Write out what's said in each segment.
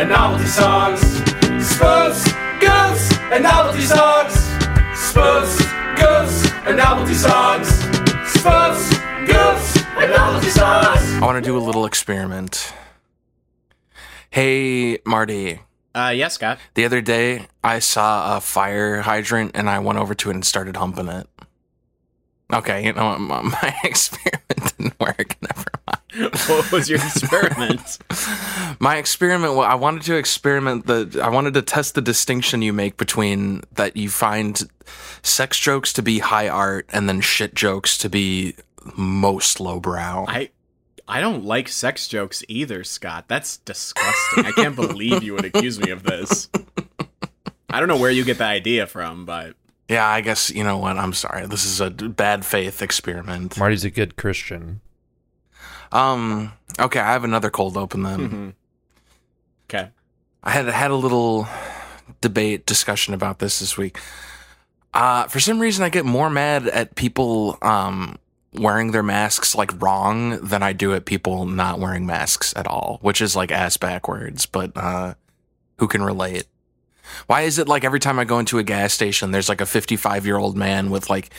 and novelty songs. Spooks, goofs, and novelty songs. Spooks, goofs, and novelty songs. Spooks, goofs, and novelty songs. I want to do a little experiment. Hey, Marty. Uh, yes, Scott. The other day, I saw a fire hydrant and I went over to it and started humping it. Okay, you know what? My, my experiment didn't work. Never mind. What was your experiment? My experiment, well, I wanted to experiment the, I wanted to test the distinction you make between that you find sex jokes to be high art and then shit jokes to be most lowbrow. I I don't like sex jokes either, Scott. That's disgusting. I can't believe you would accuse me of this. I don't know where you get the idea from, but Yeah, I guess, you know what? I'm sorry. This is a bad faith experiment. Marty's a good Christian. Um, okay, I have another cold open then. okay. I had had a little debate discussion about this this week. Uh, for some reason, I get more mad at people um, wearing their masks like wrong than I do at people not wearing masks at all, which is like ass backwards. But uh, who can relate? Why is it like every time I go into a gas station, there's like a 55 year old man with like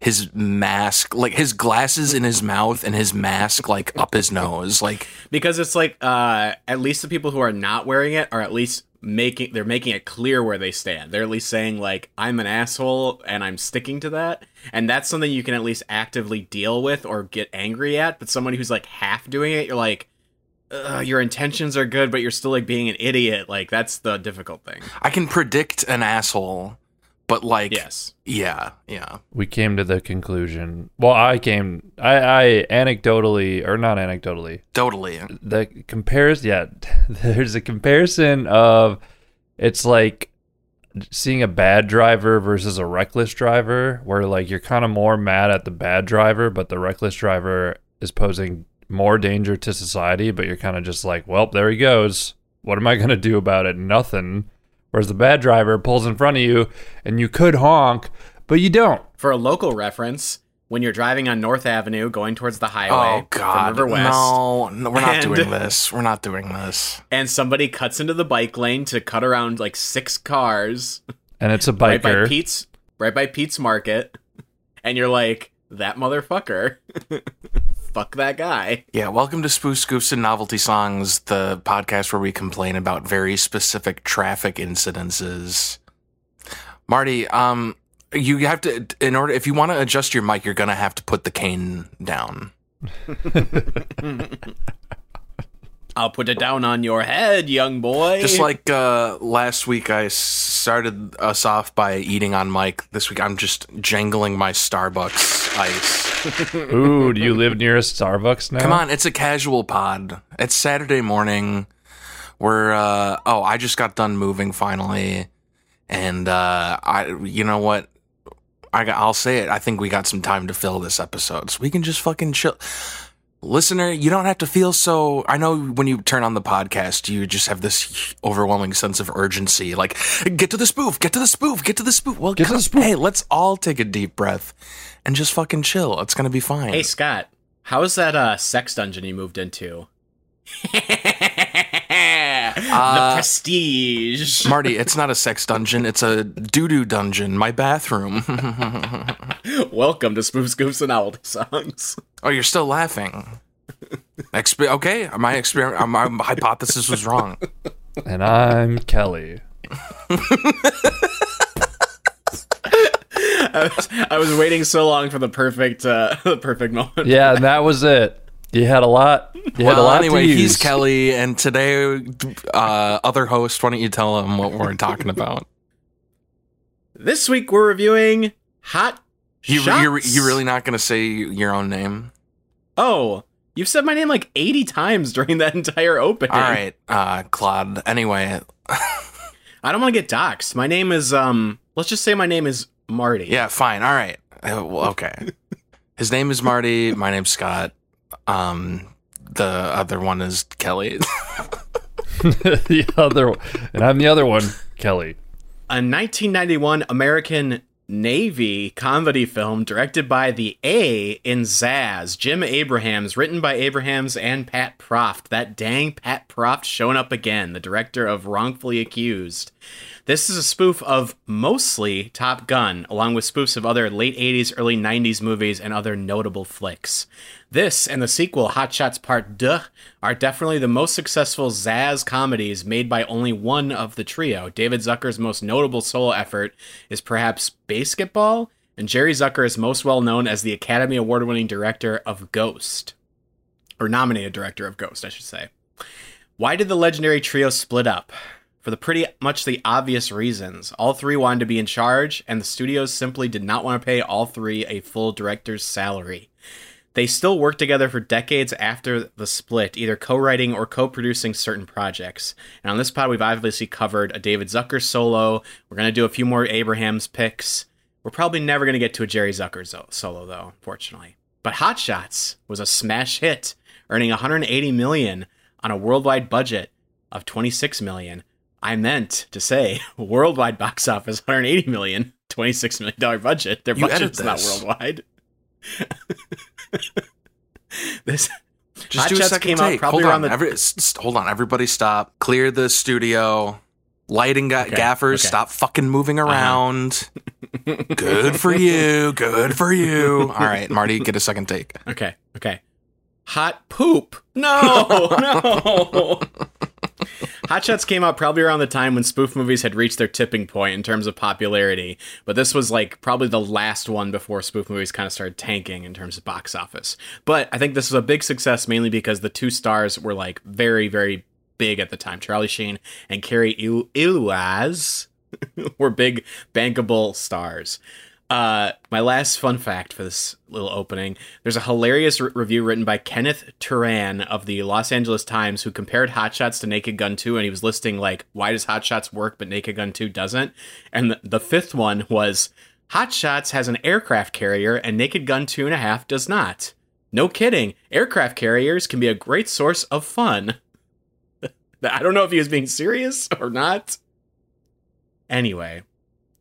his mask, like his glasses in his mouth and his mask like up his nose, like Because it's like uh at least the people who are not wearing it are at least making they're making it clear where they stand. They're at least saying like I'm an asshole and I'm sticking to that. And that's something you can at least actively deal with or get angry at, but somebody who's like half doing it, you're like uh, your intentions are good, but you're still like being an idiot. Like that's the difficult thing. I can predict an asshole, but like, Yes. yeah, yeah. We came to the conclusion. Well, I came. I, I anecdotally, or not anecdotally, Totally. the compares. Yeah, there's a comparison of it's like seeing a bad driver versus a reckless driver, where like you're kind of more mad at the bad driver, but the reckless driver is posing more danger to society. But you're kind of just like, well, there he goes. What am I gonna do about it? Nothing. Whereas the bad driver pulls in front of you, and you could honk, but you don't. For a local reference, when you're driving on North Avenue going towards the highway Oh God! from River West, No, no, we're not And- doing this. We're not doing this. and somebody cuts into the bike lane to cut around like six cars And it's a biker right by. Pete's right by Pete's Market, and you're like that motherfucker. Fuck that guy. Yeah. Welcome to Spoofs Goofs and Novelty Songs, the podcast where we complain about very specific traffic incidences. Marty, um, you have to in order if you want to adjust your mic, you're gonna have to put the cane down. I'll put it down on your head, young boy. Just like uh, last week, I started us off by eating on Mike. This week, I'm just jangling my Starbucks ice. Ooh, do you live near a Starbucks now? Come on, it's a casual pod. It's Saturday morning. We're uh, oh, I just got done moving finally, and uh, I, you know what? I got, I'll say it. I think we got some time to fill this episode, so we can just fucking chill. Listener, you don't have to feel so. I know when you turn on the podcast, you just have this overwhelming sense of urgency. Like, get to the spoof, get to the spoof, get to the spoof. Well, Get to the spoof. Hey, let's all take a deep breath and just fucking chill. It's gonna be fine. Hey Scott, how's that uh sex dungeon you moved into? the prestige. Marty, it's not a sex dungeon. It's a doo doo dungeon. My bathroom. Welcome to Spoofs Goofs and Novelty Songs. oh, you're still laughing. Exper- okay, my experiment, my hypothesis was wrong. And I'm Kelly. I was, I was waiting so long for the perfect uh the perfect moment. Yeah, and that was it. You had a lot. You had a lot anyway, to use. he's Kelly, and today, uh, other host, why don't you tell him what we're talking about? This week we're reviewing Hot You, Shots. you're, you really not going to say your own name? Oh, you've said my name like 80 times during that entire opening. All right, uh, Claude. Anyway, I don't want to get doxxed. My name is um let's just say my name is Marty. yeah, fine. All right. Uh, well, okay. His name is Marty. My name's Scott. Um, the other one is Kelly. the other, and I'm the other one, Kelly. A 1991 American Navy comedy film directed by the A in Zaz, Jim Abrahams, written by Abrahams and Pat Proft. That dang Pat Proft showing up again, the director of Wrongfully Accused. This is a spoof of mostly Top Gun, along with spoofs of other late 80s, early 90s movies and other notable flicks. This and the sequel, Hot Shots Part 2, are definitely the most successful Zaz comedies made by only one of the trio. David Zucker's most notable solo effort is perhaps BASEketball, and Jerry Zucker is most well known as the Academy Award winning director of Ghost. Or nominated director of Ghost, I should say. Why did the legendary trio split up? For the pretty much the obvious reasons. All three wanted to be in charge, and the studios simply did not want to pay all three a full director's salary. They still worked together for decades after the split, either co writing or co producing certain projects. And on this pod, we've obviously covered a David Zucker solo. We're going to do a few more Abrahams picks. We're probably never going to get to a Jerry Zucker solo, though, fortunately. But Hot Shots was a smash hit, earning 180 million on a worldwide budget of 26 million. I meant to say worldwide box office 180 million, 26 million dollar budget. Their You budget's not worldwide. this Just Hot do a Shots second take. probably hold on. the- Every, s- s- hold on. Everybody stop. Clear the studio. Lighting ga- Okay, gaffers, okay. stop fucking moving uh-huh. around. Good for you. Good for you. All right, Marty, get a second take. Okay, okay. Hot poop. No, no. Hot Shots came out probably around the time when spoof movies had reached their tipping point in terms of popularity, but this was like probably the last one before spoof movies kind of started tanking in terms of box office. But I think this was a big success mainly because the two stars were like very, very big at the time. Charlie Sheen and Cary Il- Ilaz were big bankable stars. Uh, my last fun fact for this little opening: there's a hilarious re- review written by Kenneth Turan of the Los Angeles Times, who compared Hot Shots to Naked Gun 2, and he was listing like why does Hot Shots work but Naked Gun 2 doesn't. And the, the fifth one was Hot Shots has an aircraft carrier, and Naked Gun Two and a Half does not. No kidding, aircraft carriers can be a great source of fun. I don't know if he was being serious or not. Anyway,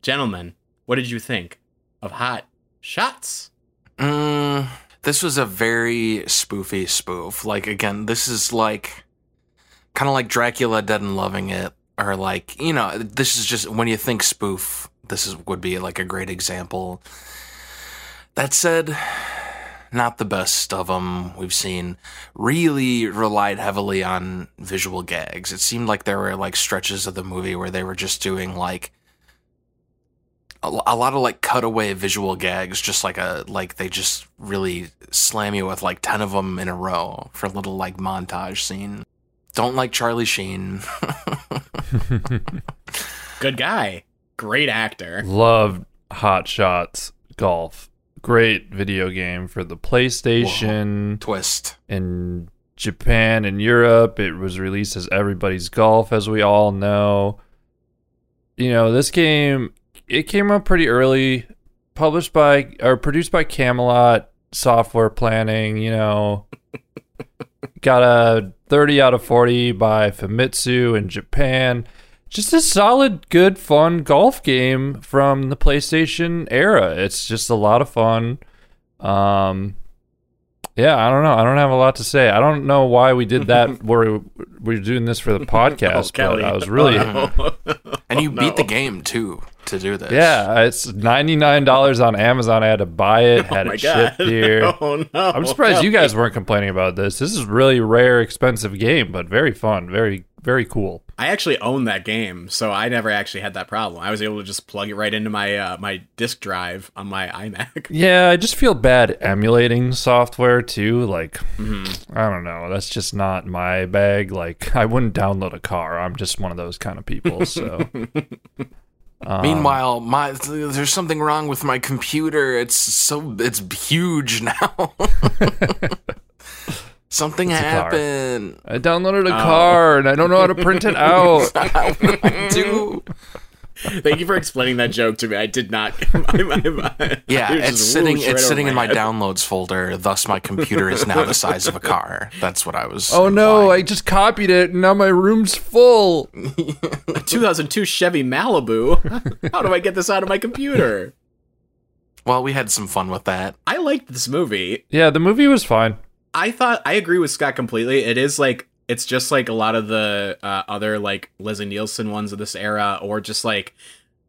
gentlemen, what did you think of Hot Shots? Mm, this was a very spoofy spoof. Like again, this is like kind of like Dracula Dead and Loving It, or like you know, this is just when you think spoof, this is would be like a great example. That said, not the best of them we've seen. Really relied heavily on visual gags. It seemed like there were like stretches of the movie where they were just doing like a, a lot of like cutaway visual gags, just like a like they just really slam you with like ten of them in a row for a little like montage scene. Don't like Charlie Sheen. Good guy, great actor. Loved Hot Shots Golf. Great video game for the PlayStation Twist. in Japan and Europe. It was released as Everybody's Golf, as we all know. You know, this game it came out pretty early, published by or produced by Camelot Software Planning. You know, got a 30 out of 40 by Famitsu in Japan. Just a solid, good, fun golf game from the PlayStation era. It's just a lot of fun. Um, yeah, I don't know. I don't have a lot to say. I don't know why we did that. where we're doing this for the podcast, oh, but I was really, oh. And you Oh, beat the game too to do this. yeah. It's ninety nine dollars on Amazon. I had to buy it, Oh had my it god! shipped here. Oh no! I'm surprised you guys weren't complaining about this. This is really rare, expensive game, but very fun, very very cool. I actually own that game, so I never actually had that problem. I was able to just plug it right into my uh, my disk drive on my iMac. Yeah, I just feel bad emulating software too. Like, Mm-hmm. I don't know. That's just not my bag. Like, I wouldn't download a car. I'm just one of those kind of people. So, um, Meanwhile, my there's something wrong with my computer. It's so it's huge now. Something car. happened. I downloaded Oh. a car and I don't know how to print it out. what do I do? Thank you for explaining that joke to me. I did not. Yeah, It was it's sitting. whoosh right It's sitting in my head. downloads folder. Thus, my computer is now the size of a car. That's what I was. oh no. I just copied it and now my room's full. 2002 Chevy Malibu. How do I get this out of my computer? Well, we had some fun with that. I liked this movie. Yeah, the movie was fine. I thought I agree with Scott completely. It is like it's just like a lot of the uh, other like Leslie Nielsen ones of this era, or just like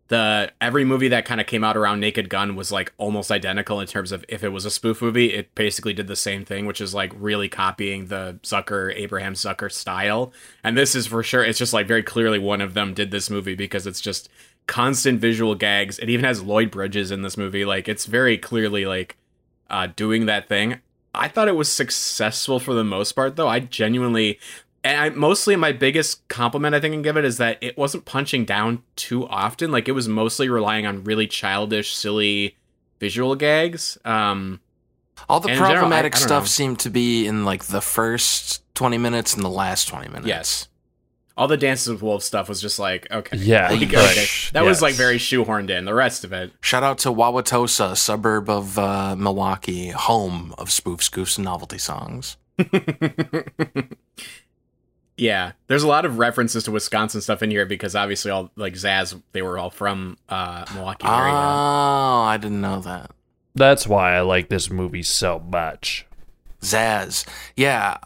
the every movie that kind of came out around Naked Gun was like almost identical in terms of if it was a spoof movie, it basically did the same thing, which is like really copying the Zucker Abraham Zucker style. And this is for sure. It's just like very clearly one of them did this movie because it's just constant visual gags. It even has Lloyd Bridges in this movie. Like it's very clearly like uh, doing that thing. I thought it was successful for the most part, though. I genuinely, and I, mostly my biggest compliment I think I can give it is that it wasn't punching down too often. Like it was mostly relying on really childish, silly visual gags. Um, All the in general, I- problematic I stuff know. seemed to be in like the first 20 minutes and the last 20 minutes. yes, all the Dances with Wolves stuff was just like okay, Yeah, Like, but- okay. that was like very shoehorned in. The rest of it, Shout out to Wauwatosa, suburb of uh, Milwaukee, home of spoofs, goofs, and novelty songs. yeah. There's a lot of references to Wisconsin stuff in here because obviously all like Zaz, they were all from uh, Milwaukee area. Oh, area. I didn't know that. That's why I like this movie so much. Zaz. Yeah.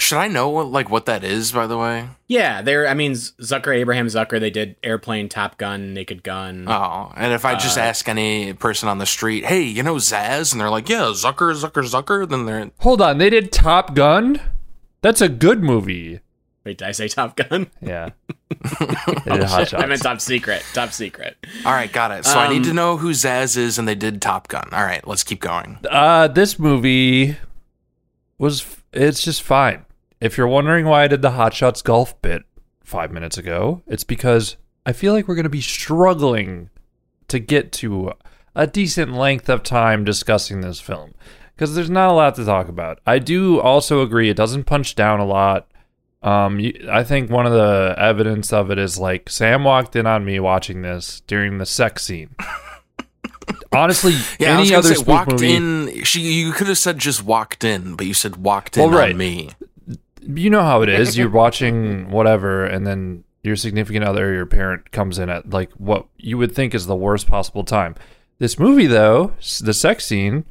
Should I know what, like what that is, by the way? Yeah, they're. I mean, Zucker, Abraham Zucker. They did Airplane, Top Gun, Naked Gun. Oh, and if I just Uh, ask any person on the street, hey, you know Zaz? And they're like, yeah, Zucker, Zucker, Zucker, then they're, Hold on, they did Top Gun? That's a good movie. Wait, did I say Top Gun? Yeah. they did Hot Shots. I meant Top Secret. Top Secret. all right, got it. So I need Um, to know who Zaz is, and they did Top Gun. All right, let's keep going. Uh, this movie was it's just fine. If you're wondering why I did the Hot Shots golf bit five minutes ago, it's because I feel like we're gonna be struggling to get to a decent length of time discussing this film because there's not a lot to talk about. I do also agree it doesn't punch down a lot. Um, you, I think one of the evidence of it is like Sam walked in on me watching this during the sex scene. Honestly, Yeah, any other say walked movie, in. She, you could have said just walked in, but you said walked in Well, right. on me. You know how it is. You're watching whatever, and then your significant other, your parent, comes in at like what you would think is the worst possible time. This movie, though, the sex scene,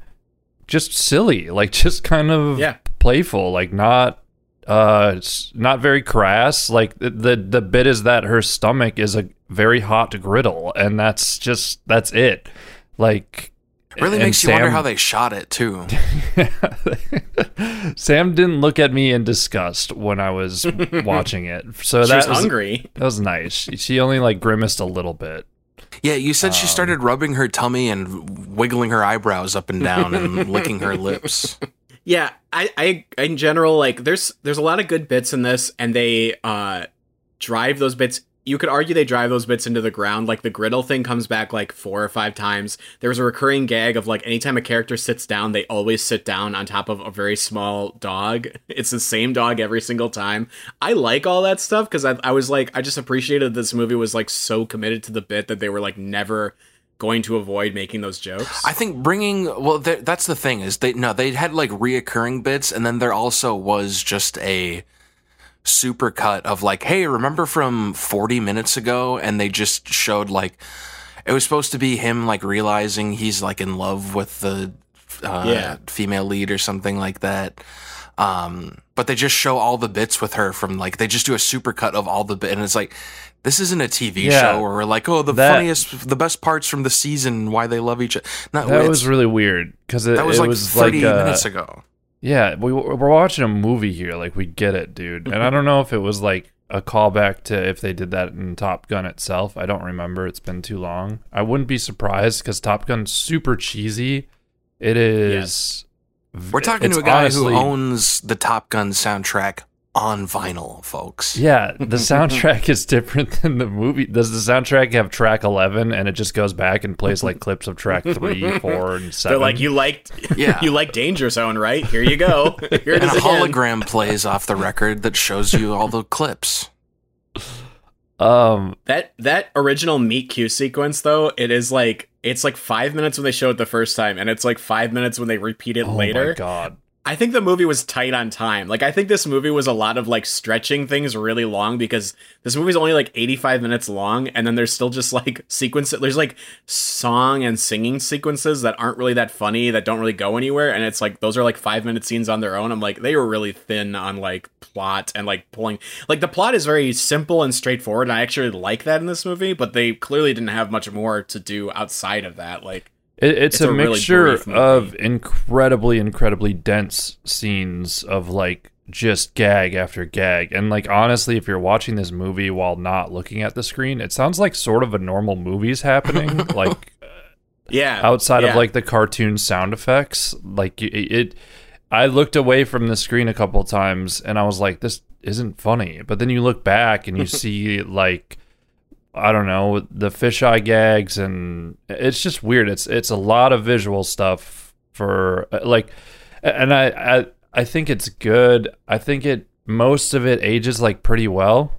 just silly, like just kind of Yeah. playful, like not uh it's not very crass like the, the the bit is that her stomach is a very hot griddle and that's just that's it like really and makes you wonder how they shot it too. Sam didn't look at me in disgust when I was watching it, so She that was hungry. That was nice. She, she only like grimaced a little bit. Yeah, you said Um, she started rubbing her tummy and wiggling her eyebrows up and down and licking her lips. Yeah, I, I, in general, like, there's, there's a lot of good bits in this, and they, uh, drive those bits. You could argue they drive those bits into the ground. Like the griddle thing comes back like four or five times. There's a recurring gag of like anytime a character sits down, they always sit down on top of a very small dog. It's the same dog every single time. I like all that stuff because I, I was like, I just appreciated this movie was like so committed to the bit that they were like never going to avoid making those jokes. I think bringing well, that's the thing is they no they had like reoccurring bits, and then there also was just a super cut of like, hey, remember from forty minutes ago, and they just showed like it was supposed to be him like realizing he's like in love with the uh, Yeah. female lead or something like that. Um, but they just show all the bits with her from like they just do a super cut of all the bit, and it's like this isn't a TV Yeah. show where we're like, oh, the That- funniest, the best parts from the season, why they love each other. No, That was really weird because it, that was it like was 30 like uh, minutes ago. Yeah, we we're watching a movie here. Like we get it, dude. And I mm-hmm. don't know if it was like a callback to if they did that in Top Gun itself. I don't remember. It's been too long. I wouldn't be surprised because Top Gun's super cheesy. It is. We're talking to a guy honestly- who owns the Top Gun soundtrack on vinyl, folks. Yeah, the soundtrack is different than the movie. Does the soundtrack have track eleven and it just goes back and plays like clips of track three, four, and 7? They're like, you liked, Yeah. you like Danger Zone, right? Here you go. Here it And is a again. hologram plays off the record that shows you all the clips. um, That that original meet cute sequence though, it is like it's like five minutes when they show it the first time, and it's like five minutes when they repeat it oh later. my god, I think the movie was tight on time. Like I think this movie was a lot of like stretching things really long because this movie's only like 85 minutes long and then there's still just like sequences there's like song and singing sequences that aren't really that funny that don't really go anywhere and it's like those are like 5 minute scenes on their own. I'm like they were really thin on like plot and like pulling like the plot is very simple and straightforward and I actually like that in this movie, but they clearly didn't have much more to do outside of that. Like It, it's, It's a, a mixture movie. of incredibly, incredibly dense scenes of like just gag after gag. And like honestly, if you're watching this movie while not looking at the screen, it sounds like sort of a normal movie's happening. like yeah. outside yeah. of like the cartoon sound effects, like it, it. I looked away from the screen a couple times and I was like, this isn't funny. But then you look back and you see like I don't know the fisheye gags, and it's just weird. It's it's a lot of visual stuff for like, and I I I think it's good. I think it most of it ages like pretty well.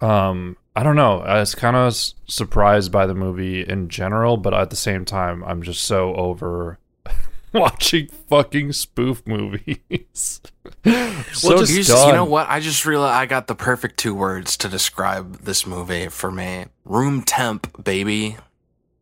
Um, I don't know. I was kind of surprised by the movie in general, but at the same time, I'm just so over watching fucking spoof movies. so just- You, done. you know what? I just realized I got the perfect two words to describe this movie for me. Room temp, baby.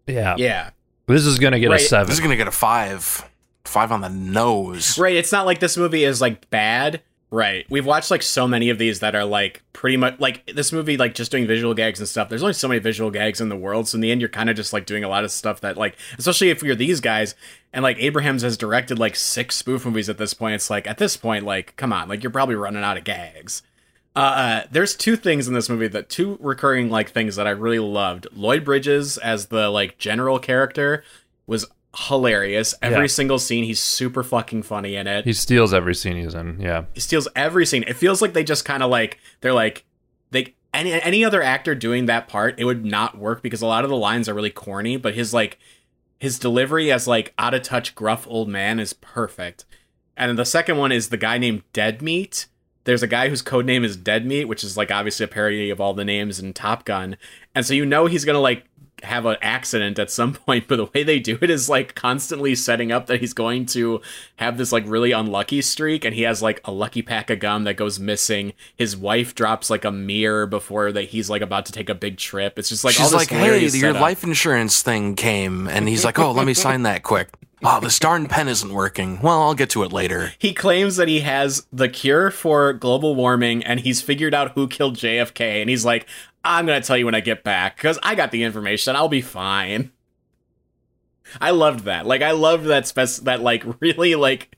Yeah. yeah. This is gonna get Right. a seven. This is gonna get a five. Five on the nose. Right. It's not like this movie is like bad. Right. We've watched like so many of these that are like pretty much like this movie, like just doing visual gags and stuff. There's only so many visual gags in the world. So in the end, you're kind of just like doing a lot of stuff that like, especially if you're these guys and like Abrahams has directed like six spoof movies at this point. It's like, at this point, like, come on, like you're probably running out of gags. Uh, uh, there's two things in this movie that two recurring like things that I really loved. Lloyd Bridges as the like general character was hilarious. Every Yeah. single scene, he's super fucking funny in it he steals every scene he's in. Yeah. he steals every scene. It feels like they just kind of like they're like they any any other actor doing that part, it would not work because a lot of the lines are really corny, but his like his delivery as like out of touch gruff old man is perfect. And then the second one is the guy named Dead Meat. There's a guy whose code name is Dead Meat, which is like obviously a parody of all the names in Top Gun. And so you know he's gonna like have an accident at some point, but the way they do it is like constantly setting up that he's going to have this like really unlucky streak and he has like a lucky pack of gum that goes missing. His wife drops like a mirror before that he's like about to take a big trip. It's just like all She's like, "Hey, your setup. life insurance thing came," and he's like, "Oh, let me sign that quick." Oh, this darn pen isn't working. Well, I'll get to it later. He claims that he has the cure for global warming and he's figured out who killed JFK and he's like, I'm going to tell you when I get back cuz I got the information. I'll be fine. I loved that. Like I loved that spec that like really like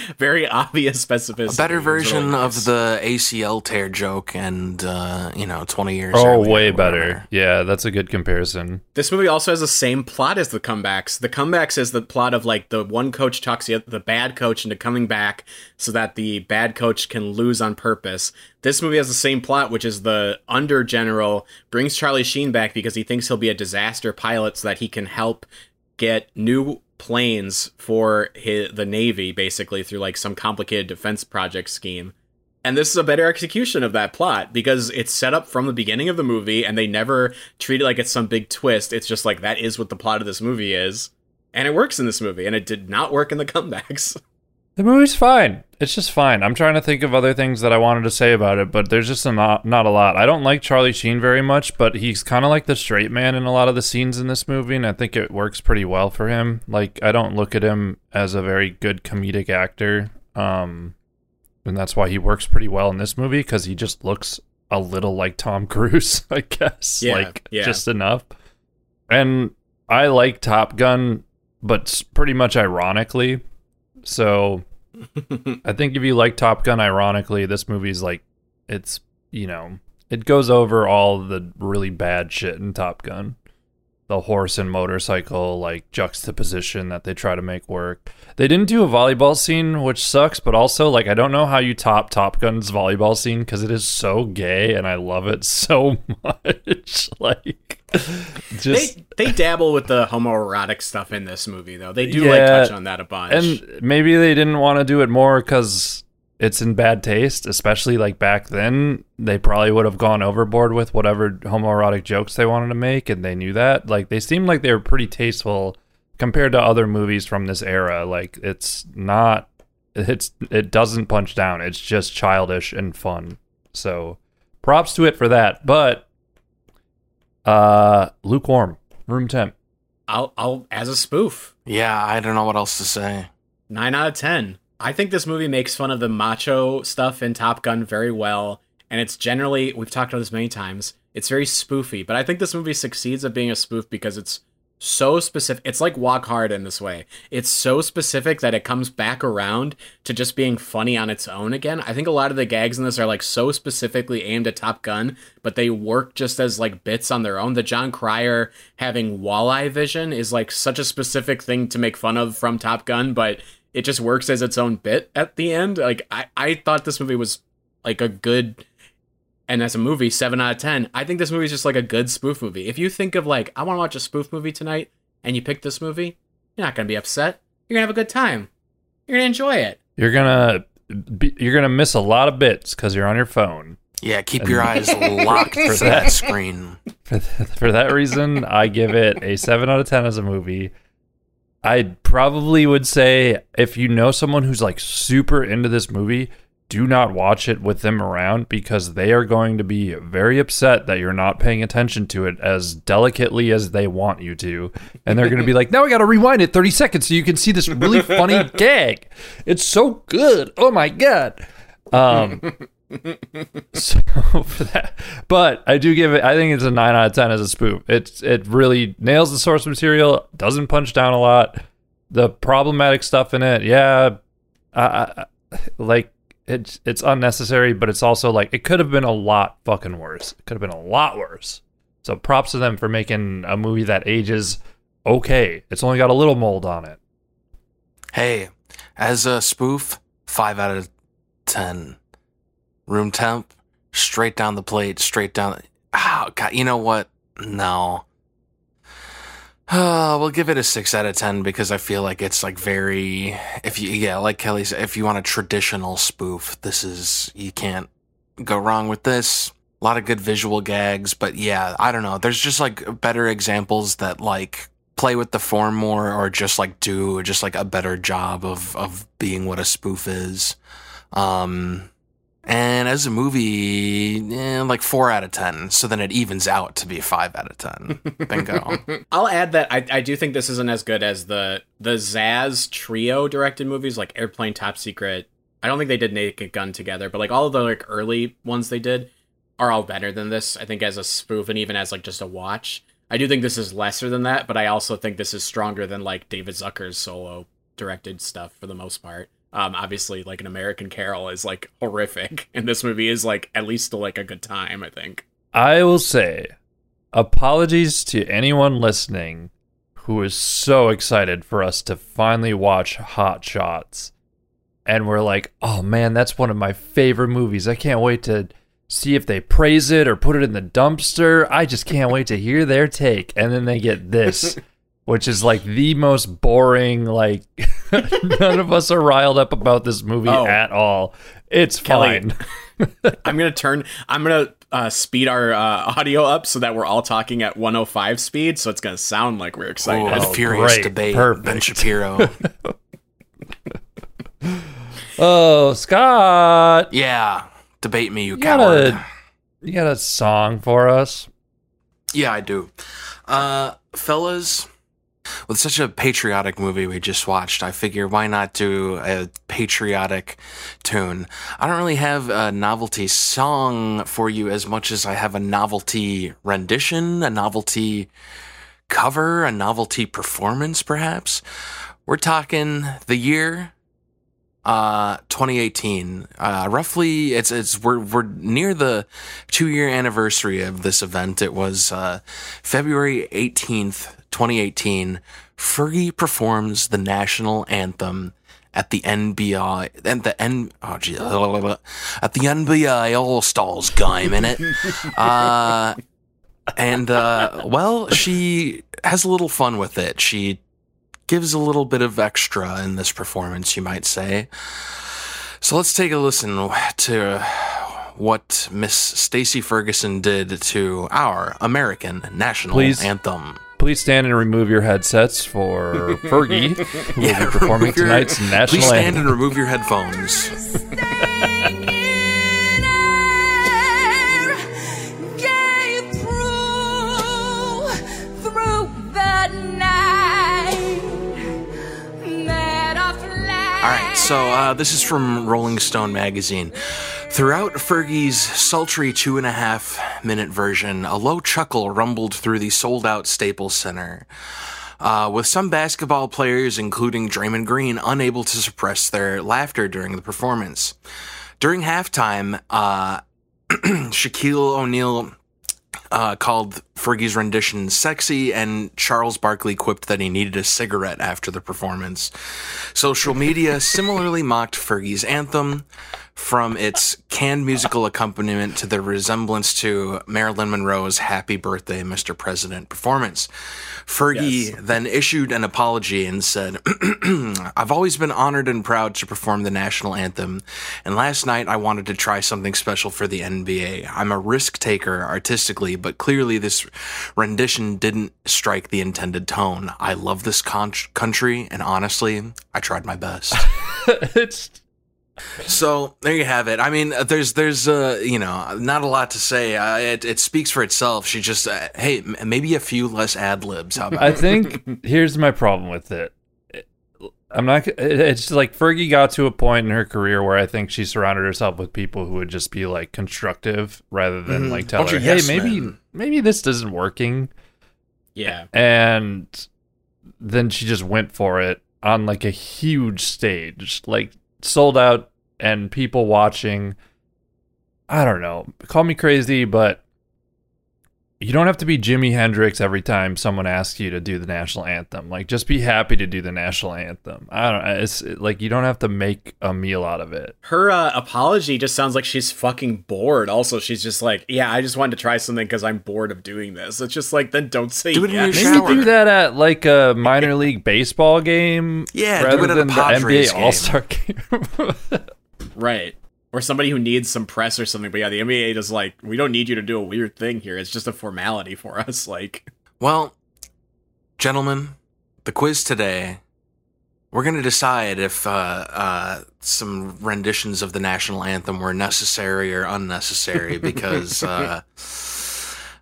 very obvious specificity. A better version really of nice. the ACL tear joke, and uh, you know, twenty years. Oh, earlier way better. Yeah, that's a good comparison. This movie also has the same plot as the comebacks. The comebacks is the plot of like the one coach talks the, the bad coach into coming back so that the bad coach can lose on purpose. This movie has the same plot, which is the under general brings Charlie Sheen back because he thinks he'll be a disaster pilot so that he can help get new planes for his, the Navy, basically through like some complicated defense project scheme. And this is a better execution of that plot because it's set up from the beginning of the movie and they never treat it like it's some big twist. It's just like that is what the plot of this movie is. And it works in this movie, and it did not work in the comebacks. The movie's fine. It's just fine. I'm trying to think of other things that I wanted to say about it, but there's just a not not a lot. I don't like Charlie Sheen very much, but he's kind of like the straight man in a lot of the scenes in this movie, and I think it works pretty well for him. Like I don't look at him as a very good comedic actor, um, and that's why he works pretty well in this movie because he just looks a little like Tom Cruise, I guess. Yeah, like yeah. just enough. And I like Top Gun, but pretty much ironically. So I think if you like Top Gun ironically, this movie's like it's you know, it goes over all the really bad shit in Top Gun. The horse and motorcycle like juxtaposition that they try to make work. They didn't do a volleyball scene, which sucks, but also like I don't know how you top Top Gun's volleyball scene because it is so gay and I love it so much. like just they they dabble with the homoerotic stuff in this movie, though. They do like touch on that a bunch. and maybe they didn't want to do it more because it's in bad taste especially like back then they probably would have gone overboard with whatever homoerotic jokes they wanted to make and they knew that like they seemed like they were pretty tasteful compared to other movies from this era like it's not it's it doesn't punch down. It's just childish and fun. So props to it for that. But uh lukewarm, room temp. I'll I'll as a spoof. Yeah, I don't know what else to say. Nine out of ten. I think this movie makes fun of the macho stuff in Top Gun very well, and it's generally we've talked about this many times. It's very spoofy, but I think this movie succeeds at being a spoof because it's so specific. It's like Walk Hard in this way. It's so specific that it comes back around to just being funny on its own again. I think a lot of the gags in this are like so specifically aimed at Top Gun, but they work just as like bits on their own. The Jon Cryer having walleye vision is like such a specific thing to make fun of from Top Gun, but it just works as its own bit at the end. Like I, I thought this movie was like a good and as a movie, seven out of ten. I think this movie is just like a good spoof movie. If you think of like, I want to watch a spoof movie tonight, and you pick this movie, you're not gonna be upset. You're gonna have a good time. You're gonna enjoy it. You're gonna be, you're gonna miss a lot of bits because you're on your phone. Yeah, keep your eyes locked For for that screen. For, th- for that reason, I give it a 7 out of 10 as a movie. I probably would say if you know someone who's like super into this movie, do not watch it with them around because they are going to be very upset that you're not paying attention to it as delicately as they want you to. And they're going to be like, now I got to rewind it 30 seconds so you can see this really funny gag. It's so good. Oh my God. Um, so for that, but I do give it. I think it's a nine out of ten as a spoof. It's it really nails the source material. Doesn't punch down a lot. The problematic stuff in it, yeah, uh, like it's it's unnecessary, but it's also like it could have been a lot fucking worse. It could have been a lot worse. So props to them for making a movie that ages okay. It's only got a little mold on it. Hey, as a spoof, five out of ten. Room temp, straight down the plate, straight down. Oh, God, you know what? No. Uh, we'll give it a six out of ten because I feel like it's like very. If you, yeah, like Kelly said, if you want a traditional spoof, this is you can't go wrong with this. A lot of good visual gags, but yeah, I don't know. There's just like better examples that like play with the form more or just like do just like a better job of of being what a spoof is. Um and as a movie, eh, like four out of ten. So then it evens out to be five out of ten. Bingo. I'll add that I, I do think this isn't as good as the the Zaz trio directed movies like Airplane, Top Secret. I don't think they did Naked Gun together, but like all of the like early ones they did are all better than this. I think as a spoof and even as like just a watch. I do think this is lesser than that, but I also think this is stronger than like David Zucker's solo directed stuff for the most part. Um, obviously, like an American Carol is like horrific, and this movie is like at least still like a good time. I think. I will say, apologies to anyone listening who is so excited for us to finally watch Hot Shots. And we're like, oh man, that's one of my favorite movies. I can't wait to see if they praise it or put it in the dumpster. I just can't wait to hear their take. And then they get this, which is like the most boring, like, none of us are riled up about this movie Oh. at all. It's Kelly. fine. I'm gonna turn. I'm gonna uh, speed our uh, audio up so that we're all talking at 105 speed, so it's gonna sound like we're excited. Ooh, Oh, furious great. debate. Perfect. Ben Shapiro. Oh, Scott. yeah. Debate me, you, You got coward. a you got a song for us? Yeah, I do. Uh, fellas, with such a patriotic movie we just watched, I figure why not do a patriotic tune? I don't really have a novelty song for you as much as I have a novelty rendition, a novelty cover, a novelty performance, perhaps. We're talking the year uh 2018 uh roughly it's it's we're we're near the 2 year anniversary of this event. It was uh February 18th 2018 Fergie performs the national anthem at the NBA and the N oh gee, at the NBA All-Stars game in it uh and uh well she has a little fun with it. She gives a little bit of extra in this performance, you might say. So let's take a listen to what Miss Stacy Ferguson did to our American national Please. anthem. please stand and remove your headsets for Fergie, who will be performing your- tonight's national anthem. Please stand anthem. and remove your headphones. All right, so uh, this is from Rolling Stone magazine. Throughout Fergie's sultry two and a half minute version, a low chuckle rumbled through the sold out Staples Center. Uh, with some basketball players, including Draymond Green, unable to suppress their laughter during the performance. During halftime, uh, Shaquille O'Neal uh, called Fergie's rendition sexy, and Charles Barkley quipped that he needed a cigarette after the performance. Social media similarly mocked Fergie's anthem, from its canned musical accompaniment to the resemblance to Marilyn Monroe's Happy Birthday, Mr. President performance. Fergie Yes. then issued an apology and said, I've always been honored and proud to perform the national anthem, and last night I wanted to try something special for the NBA. I'm a risk taker artistically, but clearly this rendition didn't strike the intended tone. I love this con- country, and honestly, I tried my best. it's So there you have it. I mean, there's there's uh you know not a lot to say. Uh, it it speaks for itself. She just uh, hey m- maybe a few less ad libs. How about I think here's my problem with it. I'm not. it- It's like Fergie got to a point in her career where I think she surrounded herself with people who would just be like constructive rather than Mhm. like tell her, of "Hey, yes maybe men." Maybe this isn't working." Yeah. And then she just went for it on like a huge stage, like sold out and people watching. I don't know. Call me crazy, but you don't have to be Jimi Hendrix every time someone asks you to do the national anthem. Like, just be happy to do the national anthem. I don't know. It's like you don't have to make a meal out of it. Her uh, apology just sounds like she's fucking bored. Also, she's just like, yeah, I just wanted to try something because I'm bored of doing this. It's just like, then don't say Do it in your yes. Maybe shower. do that at like a minor league baseball game. Yeah, do rather it at a than the NBA. All Star game. Right. Or somebody who needs some press or something. But yeah, the NBA is like, we don't need you to do a weird thing here. It's just a formality for us. Like, Well, gentlemen, the quiz today. We're going to decide if uh, uh, some renditions of the national anthem were necessary or unnecessary because uh,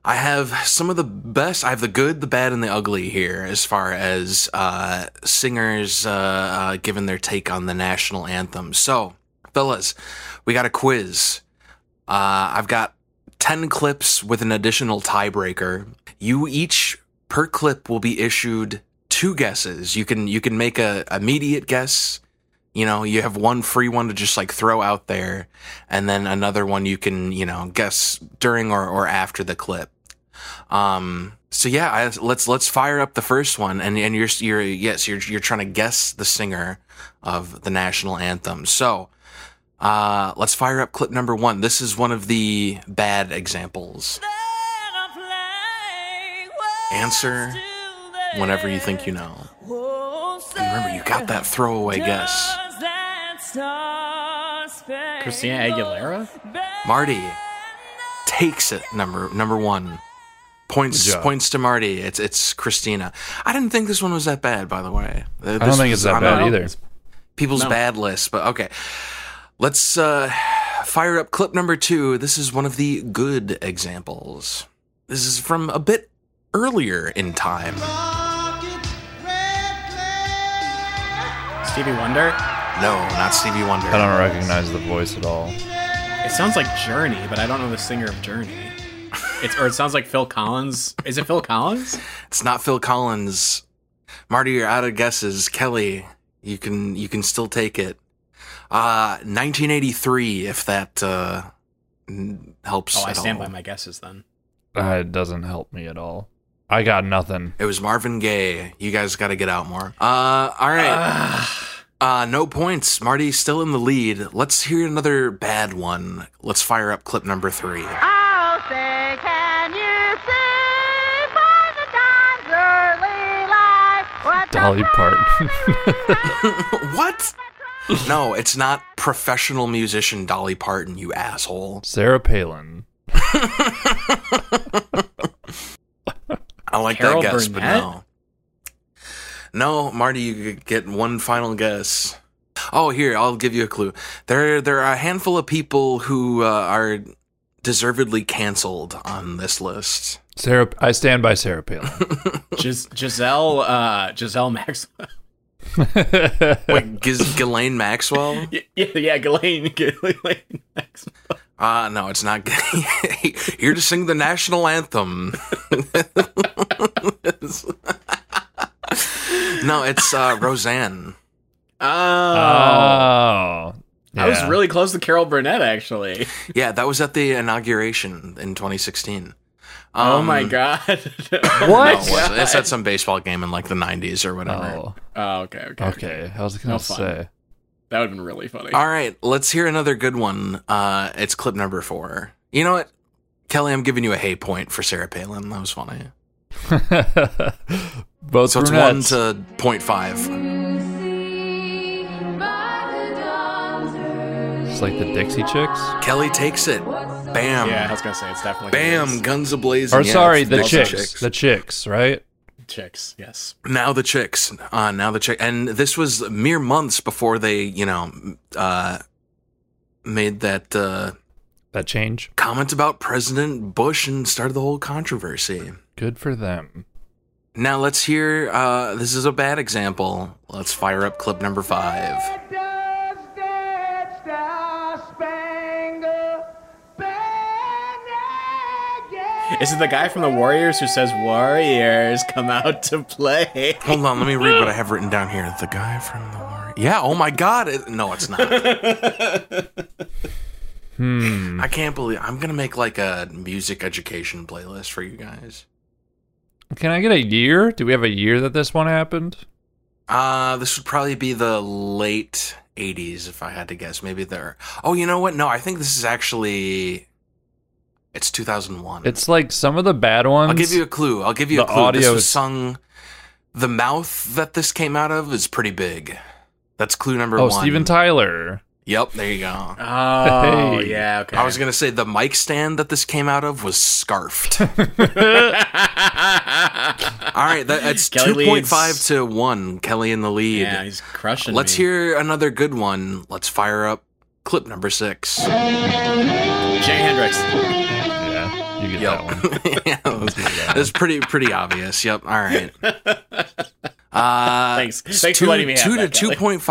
I have some of the best. I have the good, the bad, and the ugly here as far as uh, singers uh, uh, giving their take on the national anthem. So, fellas, we got a quiz. Uh, I've got 10 clips with an additional tiebreaker. You each per clip will be issued two guesses. You can you can make a immediate guess. You know, you have one free one to just like throw out there and then another one you can, you know, guess during or, or after the clip. Um so yeah, I, let's let's fire up the first one and and you're you're yes, you're you're trying to guess the singer of the national anthem. So, uh, let's fire up clip number one. This is one of the bad examples. Answer whenever you think you know. And remember, you got that throwaway guess. Christina Aguilera? Marty takes it. Number number one. Points Good job. points to Marty. It's it's Christina. I didn't think this one was that bad, by the way. Uh, I this don't think it's that bad either. people's No. bad list, but okay. Let's uh, fire up clip number two. This is one of the good examples. This is from a bit earlier in time. Stevie Wonder? No, not Stevie Wonder. I don't recognize the voice at all. It sounds like Journey, but I don't know the singer of Journey. It's or it sounds like Phil Collins. Is it Phil Collins? It's not Phil Collins. Marty, you're out of guesses. Kelly, you can you can still take it. Uh 1983, if that uh, helps. Oh, I at stand all. by my guesses then. Uh, it doesn't help me at all. I got nothing. It was Marvin Gaye. You guys got to get out more. Uh, all right. Uh, no points. Marty's still in the lead. Let's hear another bad one. Let's fire up clip number three. Oh, say, can you see by the dawn's early light what Dolly Parton. what? No, it's not professional musician Dolly Parton, you asshole. Sarah Palin. I like Carol that guess, but Burnett? no. No, Marty, you get one final guess. Oh, here, I'll give you a clue. There, there are a handful of people who uh, are deservedly canceled on this list. Sarah, I stand by Sarah Palin. Gis- Giselle, uh, Giselle Maxwell. Wait, Giz- Ghislaine Maxwell? yeah, yeah, yeah, Ghislaine, Ghislaine Maxwell. Uh, no, it's not. Here to sing the national anthem. no, it's uh, Roseanne. Oh, oh. I was really close to Carol Burnett, actually. Yeah, that was at the inauguration in 2016. Oh Um, my god. What? it wasn't. It's at some baseball game in like the 90s or whatever. Oh, oh, okay, okay, okay. I was gonna No fun. say. That would have been really funny. All right, let's hear another good one. Uh, it's clip number four. You know what? Kelly, I'm giving you a hay point for Sarah Palin. That was funny. Both So it's one to point five. It's like the Dixie Chicks. Kelly takes it. Bam. yeah, I was gonna say it's definitely Bam. Guns ablazing. Or Yeah, sorry, the Dixie chicks. The chicks, right? chicks. Yes. Now the chicks. Uh, now the chick. And this was mere months before they, you know, uh, made that uh, That change. comment about President Bush and started the whole controversy. Good for them. Now let's hear. Uh, this is a bad example. Let's fire up clip number five. Is it the guy from the Warriors who says "Warriors come out to play"? Hold on, let me read what I have written down here. The guy from the Warriors. Yeah. Oh my God. It, no, it's not. Hmm. I can't believe I'm gonna make like a music education playlist for you guys. Can I get a year? Do we have a year that this one happened? Uh, this would probably be the late 80s if I had to guess. Maybe there. Oh, you know what? No, I think this is actually. It's 2001. It's like some of the bad ones. I'll give you a clue. I'll give you The a clue. This was is- sung. The mouth that this came out of is pretty big. That's clue number Oh, one. Steven Tyler. Yep, there you go. Oh, Hey. yeah. Okay. I was gonna say the mic stand that this came out of was scarfed. All right, that, that's two point five to one. Kelly in the lead. yeah, he's crushing. Let's me. hear another good one. Let's fire up clip number six. Jimi Hendrix. Yeah, you get Yep. that one. yeah, that was, was pretty pretty obvious. Yep. All right. Uh, Thanks. it's Thanks for two, letting me two to that, two Kelly. point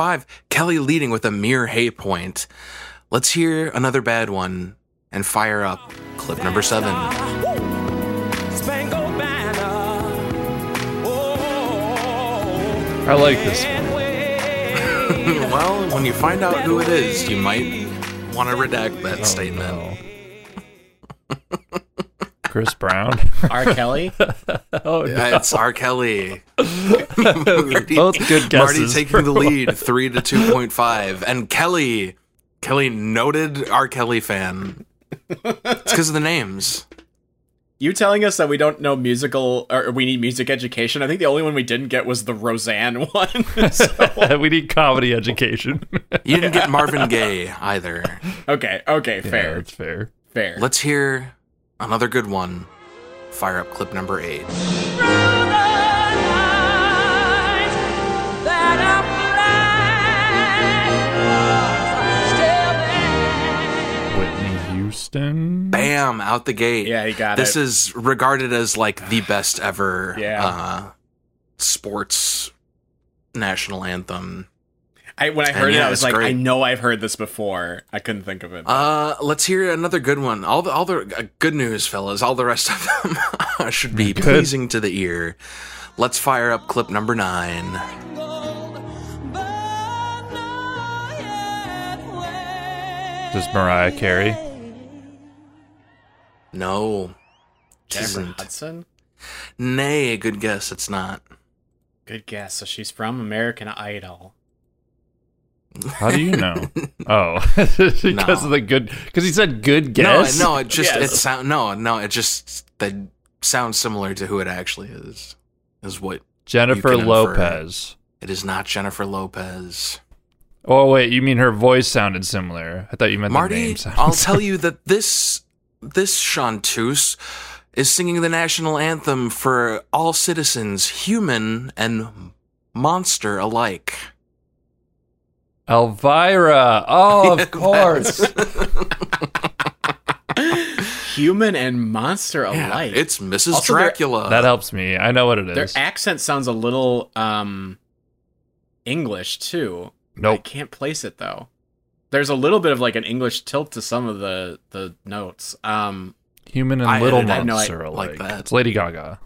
leading with a mere hay point. Let's hear another bad one and fire up clip number seven. Spangled banner. Oh, I like this well, when you find out who it is, you might want to redact that statement. No. Chris Brown. R. Kelly. oh, no. Uh, It's R. Kelly. Marty, Both good guesses. Marty taking the lead, three to two point five, and Kelly, Kelly, noted R. Kelly fan. It's because of the names. You telling us that we don't know musical or we need music education? I think the only one we didn't get was the Roseanne one. So- we need comedy education. You didn't get Marvin Gaye either. okay, okay, Yeah, fair, that's fair. fair. Let's hear another good one. Fire up clip number eight. Whitney Houston. Bam! Out the gate. Yeah, he got it. this it. is regarded as like the best ever Yeah. uh, sports national anthem. I when I And heard it, yeah, I was like, great. I know I've heard this before. I couldn't think of it. Uh, let's hear another good one. All the all the uh, good news, fellas. All the rest of them should be Good. pleasing to the ear. Let's fire up clip number nine. This is Mariah Carey. No, Jennifer isn't. Hudson. nay, good guess. It's not. Good guess. So she's from American Idol. How do you know? oh, because No. of the good. Because he said good guess. No, no, it just it Yes. sound no, no, it just that sounds similar to who it actually is. Is what Jennifer You can infer. Lopez. it is. Not Jennifer Lopez. Oh wait, you mean her voice sounded similar? I thought you meant the Marty, name. I'll tell you that this this chanteuse is singing the national anthem for all citizens, human and monster alike? Elvira. Oh, of course. Human and monster Yeah, alike. it's Mrs. Also, Dracula. that helps me. I know what it is. Their accent sounds a little um English too. I can't place it though. There's a little bit of like an English tilt to some of the the notes. Um Human and I- little I had no monster idea like alike. that. It's Lady Gaga.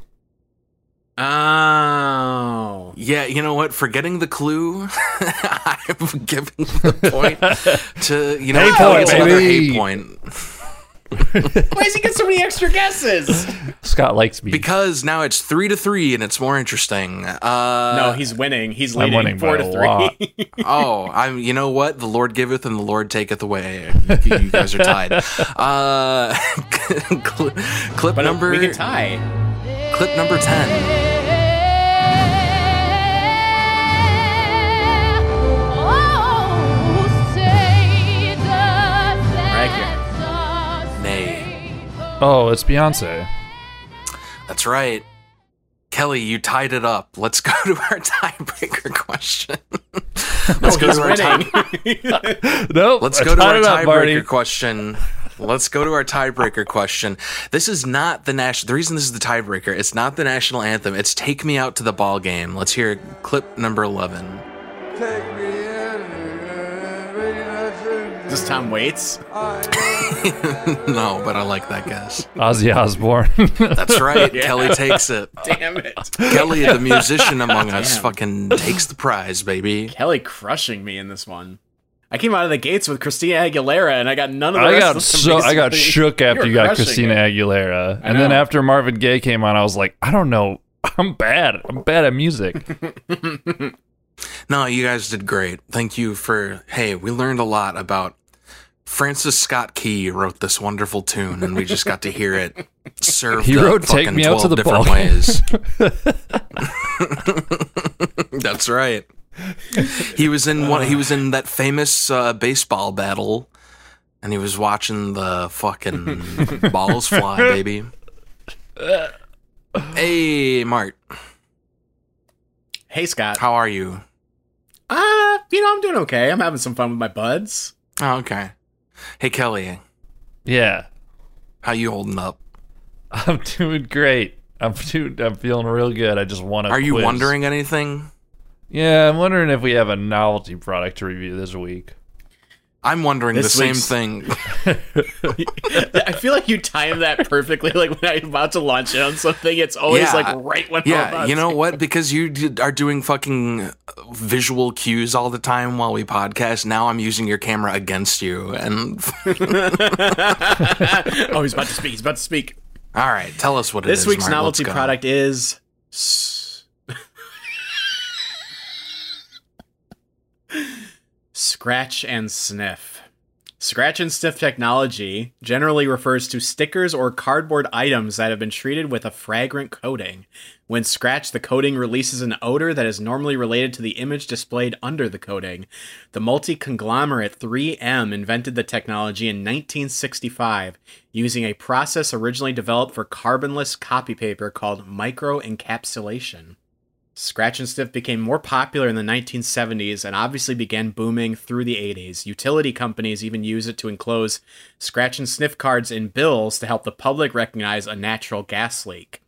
Oh. Yeah, you know what? Forgetting the clue, I'm giving the point to you know Hey Kelly point, gets another baby. point Why does he get so many extra guesses? Scott likes me. because now it's three to three and it's more interesting. Uh, no, he's winning. He's leading winning four to a three. oh, I'm. You know what? The Lord giveth and the Lord taketh away. You, you guys are tied. Uh, cl- clip but number we can tie. clip number ten. Oh, it's Beyonce. That's right. Kelly, you tied it up. Let's go to our tiebreaker question. Let's go to our oh, tie- winning. Nope. Let's go to our it up, Barney. tiebreaker question. Let's go to our tiebreaker question. This is not the national. The reason this is the tiebreaker, it's not the national anthem. It's "Take Me Out to the Ball Game." Let's hear clip number eleven. Does Tom Waits? no, but I like that guess. Ozzy Osbourne. That's right. Yeah. Kelly takes it. Damn it. Kelly, the musician among us, fucking takes the prize, baby. Kelly crushing me in this one. I came out of the gates with Christina Aguilera, and I got none of the I rest got of them, so I got shook after were you got Christina it. Aguilera, and then after Marvin Gaye came on, I was like, I don't know, I'm bad. I'm bad at music. No, you guys did great. Thank you for. Hey, we learned a lot about. Francis Scott Key wrote this wonderful tune, and we just got to hear it served He wrote "Take fucking Me Out to 12 the different Ball ways. That's right. He was in one. He was in that famous uh, baseball battle, and he was watching the fucking balls fly, baby. Hey, Mart, Hey, Scott. how are you? Uh, you know, I'm doing okay. I'm having some fun with my buds. Oh, okay. Hey, Kelly, yeah, how you holding up? I'm doing great. I'm doing, I'm feeling real good. I just want to. Are you wondering anything? Yeah, I'm wondering if we have a novelty product to review this week. I'm wondering This the same thing. I feel like you time that perfectly. Like when I'm about to launch in on something, it's always Yeah. like right when I'm yeah, you know to. what? Because you d- are doing fucking uh, visual cues all the time while we podcast. Now I'm using your camera against you. And oh, he's about to speak. He's about to speak. all right, tell us what it is. This week's Mark. novelty product is. Scratch and sniff. Scratch and sniff technology generally refers to stickers or cardboard items that have been treated with a fragrant coating. When scratched, the coating releases an odor that is normally related to the image displayed under the coating. The multi conglomerate 3M invented the technology in 1965 using a process originally developed for carbonless copy paper called microencapsulation. Scratch and Sniff became more popular in the 1970s and obviously began booming through the 80s. Utility companies even use it to enclose scratch and sniff cards in bills to help the public recognize a natural gas leak.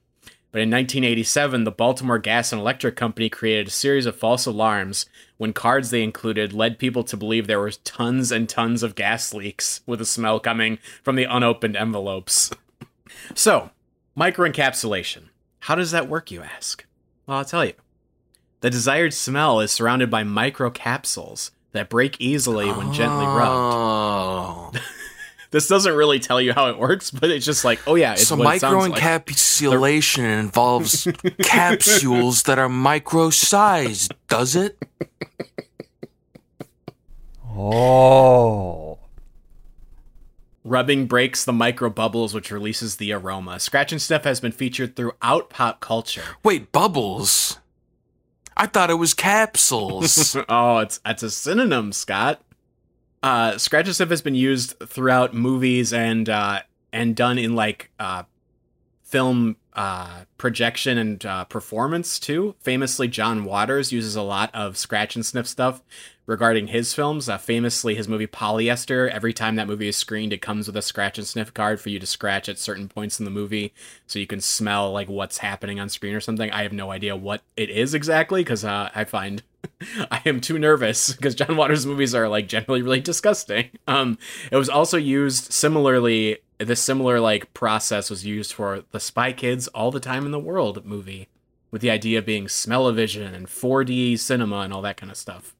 But in 1987, the Baltimore Gas and Electric Company created a series of false alarms when cards they included led people to believe there were tons and tons of gas leaks with a smell coming from the unopened envelopes. So, microencapsulation. How does that work, you ask? Well, I'll tell you. The desired smell is surrounded by microcapsules that break easily when gently rubbed. Oh. This doesn't really tell you how it works, but it's just like, oh yeah, it's So what it sounds like. microencapsulation involves capsules that are micro-sized, does it? Oh, Rubbing breaks the micro bubbles, which releases the aroma. Scratch and Sniff has been featured throughout pop culture. Wait, bubbles? I thought it was capsules. oh, it's it's a synonym, Scott. Uh, Scratch and Sniff has been used throughout movies and uh, and done in like uh, film uh, projection and uh, performance too. Famously, John Waters uses a lot of scratch and sniff stuff regarding his films. Uh, famously, his movie Polyester. Every time that movie is screened, it comes with a scratch and sniff card for you to scratch at certain points in the movie, so you can smell like what's happening on screen or something. I have no idea what it is exactly because uh, I find I am too nervous because John Waters movies are like generally really disgusting. Um, it was also used similarly. This similar like process was used for the Spy Kids All the Time in the World movie, with the idea of being smell-o-vision and 4D cinema and all that kind of stuff.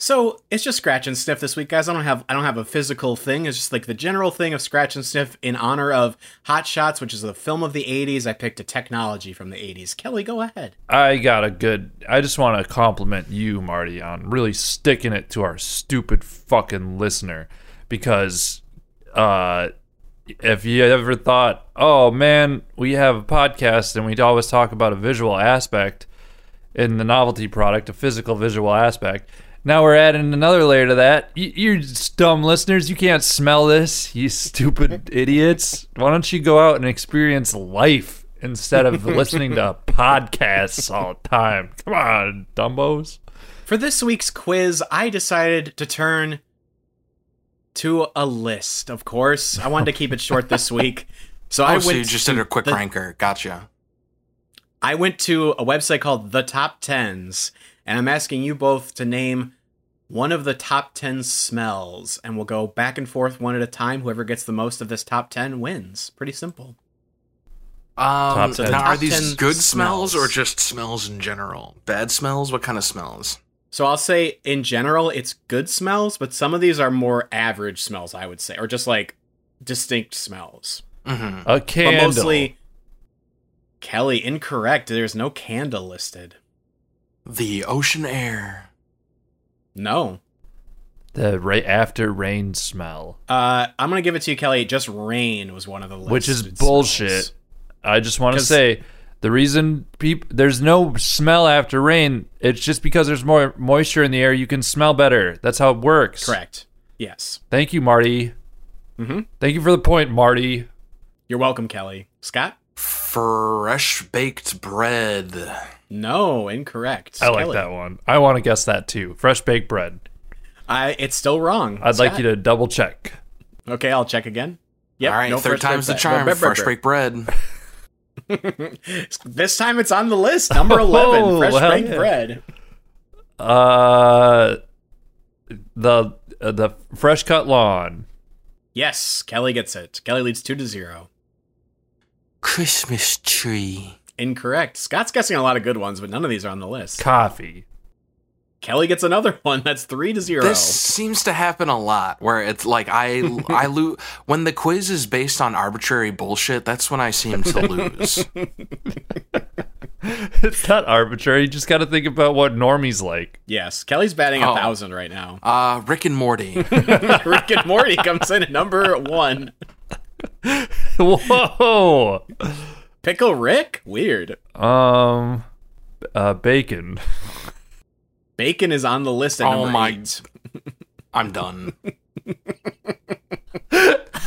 So it's just scratch and sniff this week, guys. I don't have I don't have a physical thing. It's just like the general thing of scratch and sniff in honor of Hot Shots, which is a film of the '80s. I picked a technology from the '80s. Kelly, go ahead. I got a good. I just want to compliment you, Marty, on really sticking it to our stupid fucking listener. Because uh, if you ever thought, oh man, we have a podcast and we always talk about a visual aspect in the novelty product, a physical visual aspect. Now we're adding another layer to that. You, you dumb listeners, you can't smell this, you stupid idiots. Why don't you go out and experience life instead of listening to podcasts all the time? Come on, dumbos. For this week's quiz, I decided to turn to a list. Of course, I wanted to keep it short this week, so I Oh, went. so you just to did a quick the- ranker. Gotcha. I went to a website called The Top Tens, and I'm asking you both to name one of the top 10 smells, and we'll go back and forth one at a time. Whoever gets the most of this top 10 wins. Pretty simple. Um, ten. now, are these good smells. smells. or just smells in general? Bad smells? What kind of smells? So I'll say in general, it's good smells, but some of these are more average smells, I would say, or just like distinct smells. hmm A candle. But mostly, Kelly, incorrect. There's no candle listed. The ocean air. No. the right after rain smell, Uh, I'm gonna give it to you, Kelly. Just rain was one of the which is bullshit. smells. I just want to say the reason peop- there's no smell after rain, it's just because there's more moisture in the air. You can smell better. That's how it works. Correct. Yes. Thank you, Marty. Mhm. Thank you for the point, Marty. You're welcome, Kelly. Scott? Fresh baked bread. No, incorrect. I like that one. I want to guess that too. Fresh baked bread. I it's still wrong. I'd like you to double check. Okay, I'll check again. Yep, All right, no third time's the charm. bread. Fresh baked bread. this time it's on the list. Number eleven. Oh, fresh hell baked yeah. bread. Uh, the uh, the fresh cut lawn. Yes, Kelly gets it. Kelly leads two to zero. Christmas tree. Incorrect. Scott's guessing a lot of good ones, but none of these are on the list. Coffee. Kelly gets another one. That's three to zero. This seems to happen a lot where it's like I I lose when the quiz is based on arbitrary bullshit. That's when I seem to lose. It's not arbitrary. You just got to think about what normies like. Yes, Kelly's batting a Oh. thousand right now. Uh, Rick and Morty. Rick and Morty comes in at number one. Whoa. Pickle Rick? Weird. Um, uh, bacon. Bacon is on the list at Oh number my- eight. I'm done.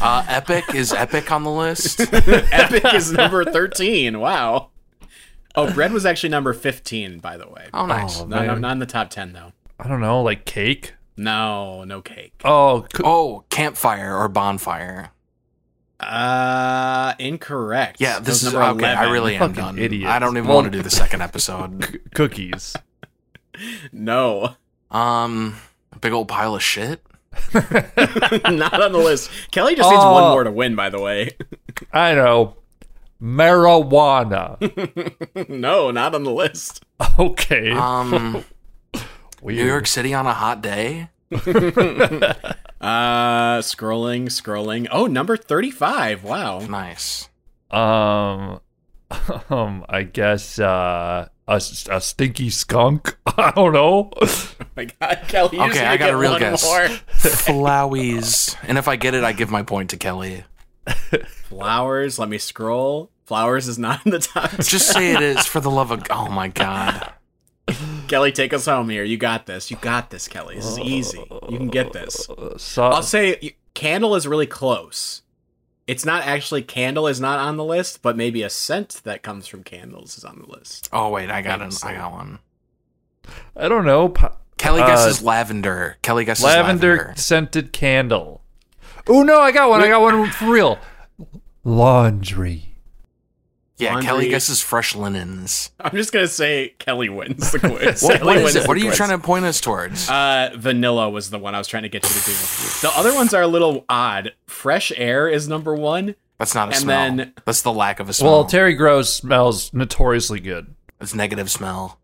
Uh, Epic is Epic on the list. Epic is number 13. Wow. Oh, bread was actually number 15, by the way. Oh, nice. Oh, Not, man. not in the top 10, though. I don't know, like cake. No, no cake. Oh, co- Oh, campfire or bonfire. Uh, incorrect. Yeah, this was is okay. number 11. I really am done. idiot. I don't even Well- want to do the second episode. c- cookies. No, Um, big old pile of shit. not on the list. Kelly just needs one more to win, by the way. I know. Marijuana. no, not on the list. Okay. Um, New York City on a hot day. Uh, scrolling, scrolling. Oh, number 35. Wow. Nice. Um, um, I guess uh, a, a stinky skunk. I don't know. Oh my God, Kelly, you Okay, need I got get a real guess. more. Flowies. And if I get it, I give my point to Kelly. Flowers. Let me scroll. Flowers is not in the top. Just say it is for the love of. Oh my god. Kelly, take us home here. You got this. You got this, Kelly. This is easy. You can get this. Uh, so, I'll say candle is really close. it's not actually candle is not on the list, but maybe a scent that comes from candles is on the list. Oh wait, I got an, I got one. I don't know. po- Kelly Uh, guesses lavender. Kelly guesses lavender, lavender. scented candle. Oh no, I got one. I got one for real. Laundry. Yeah, Laundry. Kelly guesses fresh linens. I'm just gonna say Kelly wins the quiz. What, Kelly what is wins it? What are you quiz. trying to point us towards? Uh, vanilla was the one I was trying to get you to do. The other ones are a little odd. Fresh air is number one. That's not a and smell. then- That's the lack of a smell. Well, Terry Gross smells notoriously good. it's negative smell.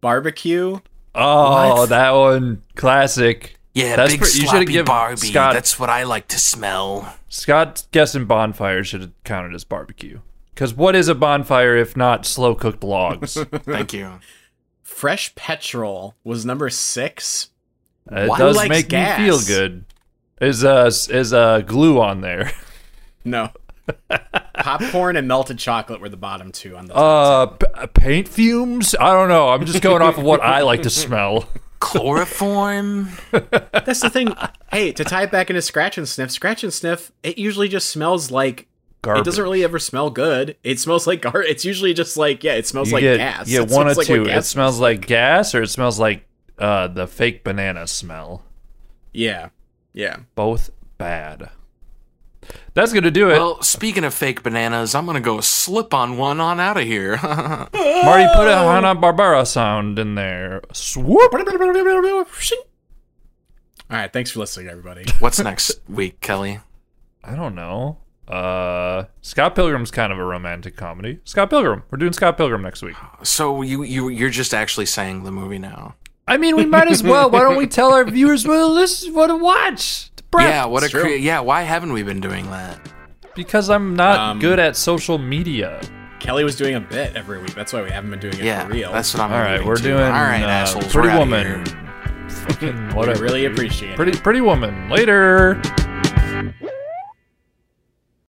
Barbecue. Oh, What? that one classic. Yeah, That's big pre- you shoulda sloppy given Barbie. Scott- That's what I like to smell. Scott guessing bonfire should have counted as barbecue. Because what is a bonfire if not slow cooked logs? Uh, Thank you. Fresh petrol was number six. it Who does make gas? me feel good. Is uh is uh glue on there? No. Popcorn and melted chocolate were the bottom two on the. Uh, p- paint fumes? I don't know. I'm just going off of what I like to smell. Chloroform. That's the thing. hey, to tie it back into scratch and sniff, scratch and sniff, it usually just smells like Garbage. it doesn't really ever smell good. It smells like gar. It's usually just like yeah, it smells You like get, gas. Yeah, It one or like two. It gas smells like gas, or it smells like uh the fake banana smell. Yeah, yeah. Both bad. That's gonna do it. Well, speaking of fake bananas, I'm gonna go slip on one on out of here. Marty, put a Hanna Barbera sound in there. Swoop. All right, thanks for listening, everybody. What's next week, Kelly? I don't know. Uh, Scott Pilgrim's kind of a romantic comedy. Scott Pilgrim. We're doing Scott Pilgrim next week. So you you you're just actually saying the movie now? I mean, we might as well. Why don't we tell our viewers what to listen, what to watch? To yeah. What a it's true. crea- yeah. Why haven't we been doing that? Because I'm not Um, good at social media. Kelly was doing a bit every week. That's why we haven't been doing it Yeah, for real. that's what I'm. All right, we're to. doing All right, uh, assholes. Pretty Woman. here. Fucking we whatever. really appreciate it. Pretty Pretty Woman. Later.